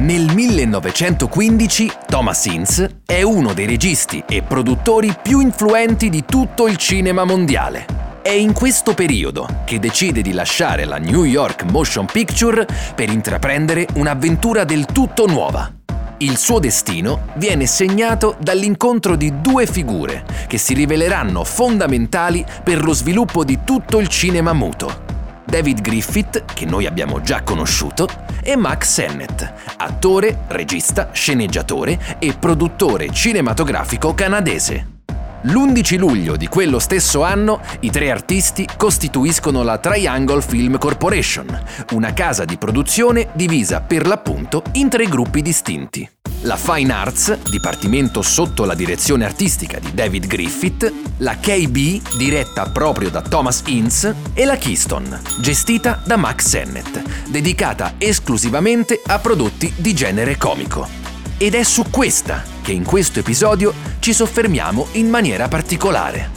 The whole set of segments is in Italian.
Nel 1915 Thomas Ince è uno dei registi e produttori più influenti di tutto il cinema mondiale. È in questo periodo che decide di lasciare la New York Motion Picture per intraprendere un'avventura del tutto nuova. Il suo destino viene segnato dall'incontro di due figure che si riveleranno fondamentali per lo sviluppo di tutto il cinema muto. David Griffith, che noi abbiamo già conosciuto, e Max Sennett, attore, regista, sceneggiatore e produttore cinematografico canadese. L'11 luglio di quello stesso anno i tre artisti costituiscono la Triangle Film Corporation, una casa di produzione divisa per l'appunto in tre gruppi distinti. La Fine Arts, dipartimento sotto la direzione artistica di David Griffith, la KB, diretta proprio da Thomas Ince, e la Keystone, gestita da Max Sennett, dedicata esclusivamente a prodotti di genere comico. Ed è su questa che in questo episodio ci soffermiamo in maniera particolare.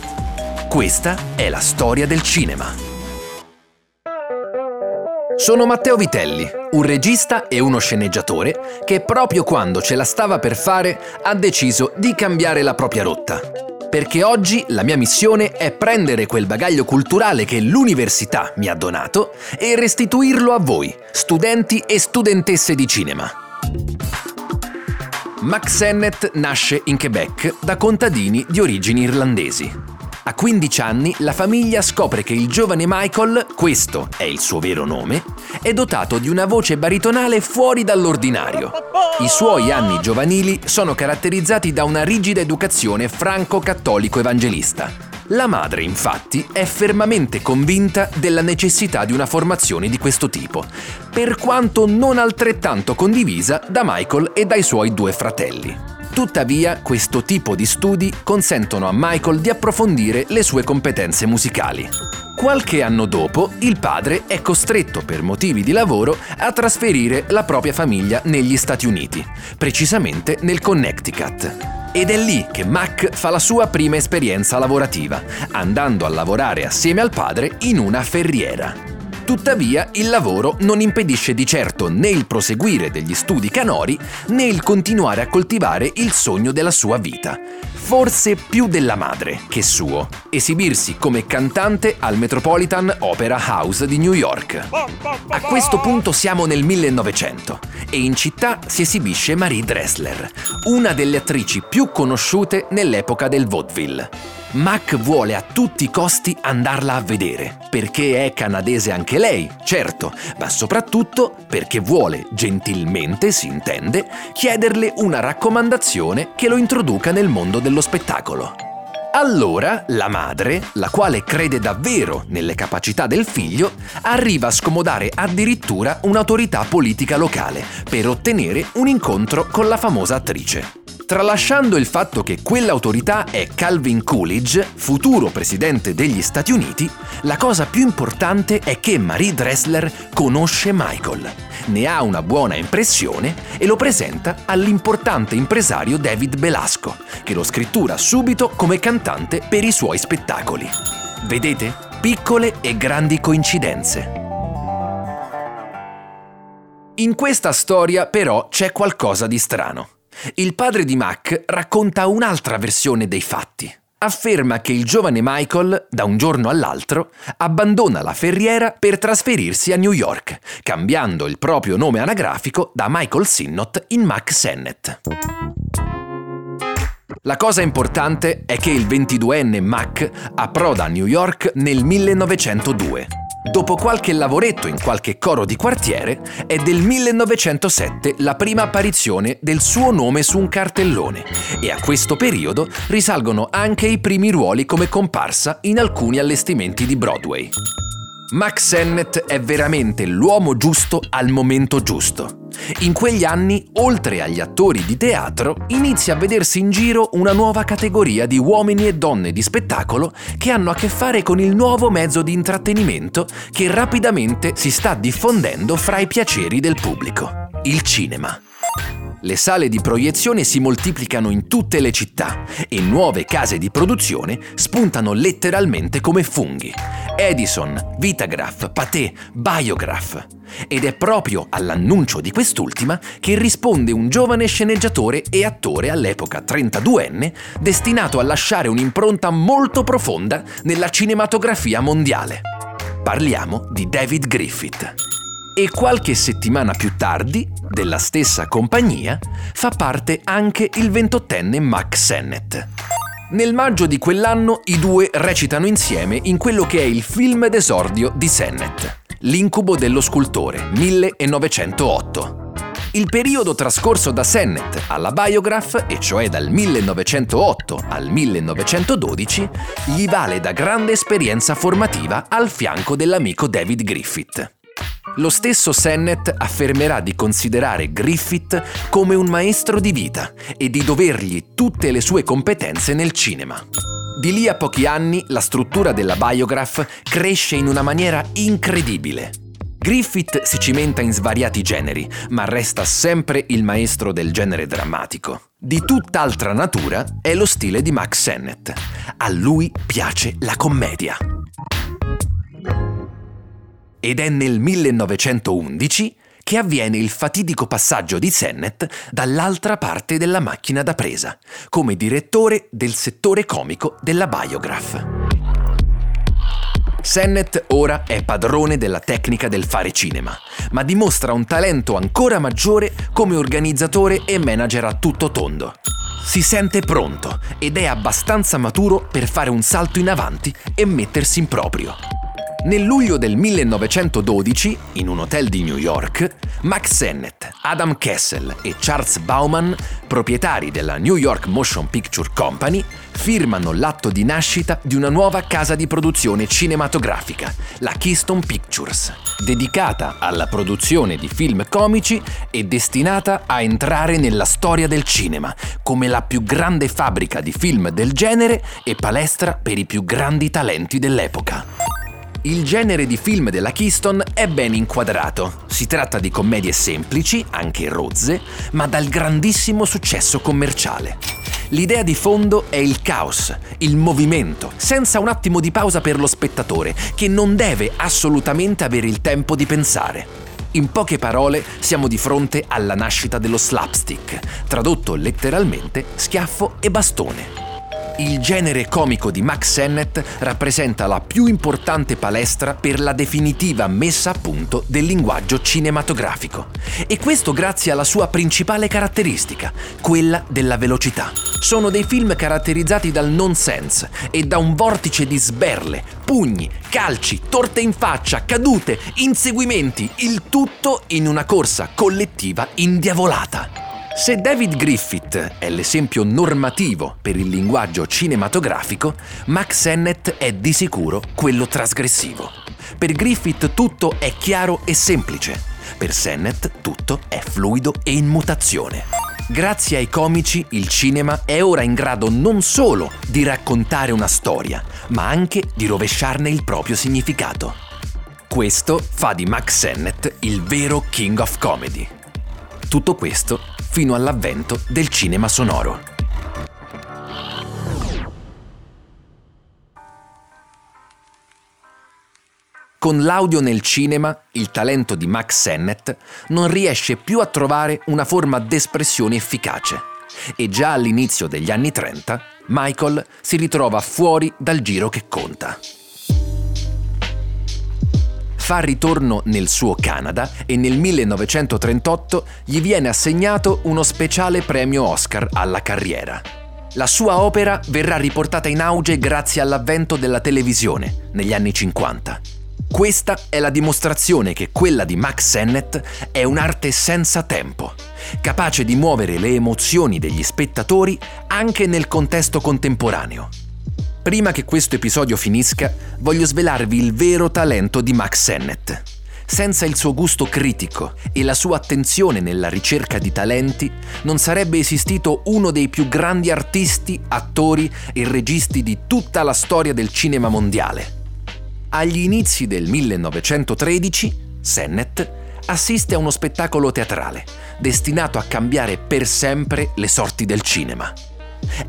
Questa è la storia del cinema. Sono Matteo Vitelli, un regista e uno sceneggiatore che proprio quando ce la stava per fare ha deciso di cambiare la propria rotta. Perché oggi la mia missione è prendere quel bagaglio culturale che l'università mi ha donato e restituirlo a voi, studenti e studentesse di cinema. Max Sennett nasce in Quebec da contadini di origini irlandesi. A 15 anni la famiglia scopre che il giovane Michael, questo è il suo vero nome, è dotato di una voce baritonale fuori dall'ordinario. I suoi anni giovanili sono caratterizzati da una rigida educazione franco-cattolico-evangelista. La madre, infatti, è fermamente convinta della necessità di una formazione di questo tipo, per quanto non altrettanto condivisa da Michael e dai suoi due fratelli. Tuttavia, questo tipo di studi consentono a Michael di approfondire le sue competenze musicali. Qualche anno dopo, il padre è costretto per motivi di lavoro a trasferire la propria famiglia negli Stati Uniti, precisamente nel Connecticut. Ed è lì che Mac fa la sua prima esperienza lavorativa, andando a lavorare assieme al padre in una ferriera. Tuttavia, il lavoro non impedisce di certo né il proseguire degli studi canori né il continuare a coltivare il sogno della sua vita. Forse più della madre che suo. Esibirsi come cantante al Metropolitan Opera House di New York. A questo punto siamo nel 1900 e in città si esibisce Marie Dressler, una delle attrici più conosciute nell'epoca del vaudeville. Mac vuole a tutti i costi andarla a vedere, perché è canadese anche lei, certo, ma soprattutto perché vuole, gentilmente si intende, chiederle una raccomandazione che lo introduca nel mondo dello spettacolo. Allora la madre, la quale crede davvero nelle capacità del figlio, arriva a scomodare addirittura un'autorità politica locale per ottenere un incontro con la famosa attrice. Tralasciando il fatto che quell'autorità è Calvin Coolidge, futuro presidente degli Stati Uniti, la cosa più importante è che Marie Dressler conosce Michael, ne ha una buona impressione e lo presenta all'importante impresario David Belasco, che lo scrittura subito come cantante per i suoi spettacoli. Vedete? Piccole e grandi coincidenze. In questa storia però c'è qualcosa di strano. Il padre di Mac racconta un'altra versione dei fatti. Afferma che il giovane Michael, da un giorno all'altro, abbandona la ferriera per trasferirsi a New York, cambiando il proprio nome anagrafico da Michael Sinnott in Mac Sennett. La cosa importante è che il 22enne Mac approda a New York nel 1902 Dopo qualche lavoretto in qualche coro di quartiere, è del 1907 la prima apparizione del suo nome su un cartellone e a questo periodo risalgono anche i primi ruoli come comparsa in alcuni allestimenti di Broadway. Max Sennett è veramente l'uomo giusto al momento giusto. In quegli anni, oltre agli attori di teatro, inizia a vedersi in giro una nuova categoria di uomini e donne di spettacolo che hanno a che fare con il nuovo mezzo di intrattenimento che rapidamente si sta diffondendo fra i piaceri del pubblico, il cinema. Le sale di proiezione si moltiplicano in tutte le città e nuove case di produzione spuntano letteralmente come funghi. Edison, Vitagraph, Pathé, Biograph. Ed è proprio all'annuncio di quest'ultima che risponde un giovane sceneggiatore e attore all'epoca 32enne, destinato a lasciare un'impronta molto profonda nella cinematografia mondiale. Parliamo di David Griffith e qualche settimana più tardi, della stessa compagnia, fa parte anche il ventottenne Max Sennett. Nel maggio di quell'anno i due recitano insieme in quello che è il film d'esordio di Sennett, L'incubo dello scultore, 1908. Il periodo trascorso da Sennett alla Biograph, e cioè dal 1908 al 1912, gli vale da grande esperienza formativa al fianco dell'amico David Griffith. Lo stesso Sennett affermerà di considerare Griffith come un maestro di vita e di dovergli tutte le sue competenze nel cinema. Di lì a pochi anni la struttura della Biograph cresce in una maniera incredibile. Griffith si cimenta in svariati generi, ma resta sempre il maestro del genere drammatico. Di tutt'altra natura è lo stile di Max Sennett. A lui piace la commedia ed è nel 1911 che avviene il fatidico passaggio di Sennett dall'altra parte della macchina da presa, come direttore del settore comico della Biograph. Sennett ora è padrone della tecnica del fare cinema, ma dimostra un talento ancora maggiore come organizzatore e manager a tutto tondo. Si sente pronto ed è abbastanza maturo per fare un salto in avanti e mettersi in proprio. Nel luglio del 1912, in un hotel di New York, Max Sennett, Adam Kessel e Charles Bauman, proprietari della New York Motion Picture Company, firmano l'atto di nascita di una nuova casa di produzione cinematografica, la Keystone Pictures, dedicata alla produzione di film comici e destinata a entrare nella storia del cinema come la più grande fabbrica di film del genere e palestra per i più grandi talenti dell'epoca. Il genere di film della Keystone è ben inquadrato. Si tratta di commedie semplici, anche rozze, ma dal grandissimo successo commerciale. L'idea di fondo è il caos, il movimento, senza un attimo di pausa per lo spettatore, che non deve assolutamente avere il tempo di pensare. In poche parole, siamo di fronte alla nascita dello slapstick, tradotto letteralmente schiaffo e bastone. Il genere comico di Max Sennett rappresenta la più importante palestra per la definitiva messa a punto del linguaggio cinematografico. E questo grazie alla sua principale caratteristica, quella della velocità. Sono dei film caratterizzati dal nonsense e da un vortice di sberle, pugni, calci, torte in faccia, cadute, inseguimenti, il tutto in una corsa collettiva indiavolata. Se David Griffith è l'esempio normativo per il linguaggio cinematografico, Max Sennett è di sicuro quello trasgressivo. Per Griffith tutto è chiaro e semplice, per Sennett tutto è fluido e in mutazione. Grazie ai comici il cinema è ora in grado non solo di raccontare una storia, ma anche di rovesciarne il proprio significato. Questo fa di Max Sennett il vero King of Comedy. Tutto questo fino all'avvento del cinema sonoro. Con l'audio nel cinema, il talento di Max Sennett non riesce più a trovare una forma d'espressione efficace e già all'inizio degli anni 30 Michael si ritrova fuori dal giro che conta fa ritorno nel suo Canada e nel 1938 gli viene assegnato uno speciale premio Oscar alla carriera. La sua opera verrà riportata in auge grazie all'avvento della televisione negli anni 50. Questa è la dimostrazione che quella di Max Sennett è un'arte senza tempo, capace di muovere le emozioni degli spettatori anche nel contesto contemporaneo. Prima che questo episodio finisca, voglio svelarvi il vero talento di Max Sennett. Senza il suo gusto critico e la sua attenzione nella ricerca di talenti, non sarebbe esistito uno dei più grandi artisti, attori e registi di tutta la storia del cinema mondiale. Agli inizi del 1913, Sennett assiste a uno spettacolo teatrale destinato a cambiare per sempre le sorti del cinema.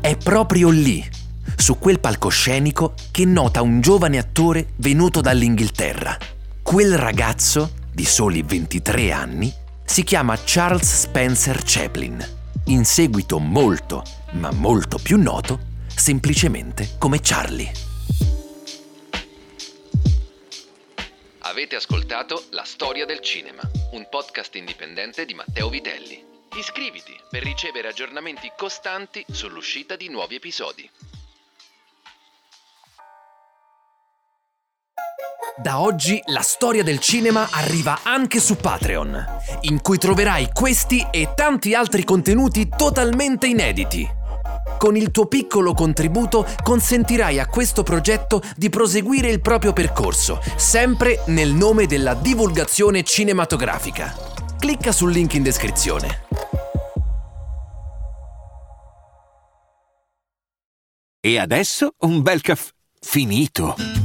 È proprio lì, su quel palcoscenico, che nota un giovane attore venuto dall'Inghilterra. Quel ragazzo, di soli 23 anni, si chiama Charles Spencer Chaplin, in seguito molto, ma molto più noto, semplicemente come Charlie. Avete ascoltato La storia del cinema, un podcast indipendente di Matteo Vitelli. Iscriviti per ricevere aggiornamenti costanti sull'uscita di nuovi episodi. Da oggi la storia del cinema arriva anche su Patreon, in cui troverai questi e tanti altri contenuti totalmente inediti. Con il tuo piccolo contributo consentirai a questo progetto di proseguire il proprio percorso, sempre nel nome della divulgazione cinematografica. Clicca sul link in descrizione. E adesso un bel caffè finito.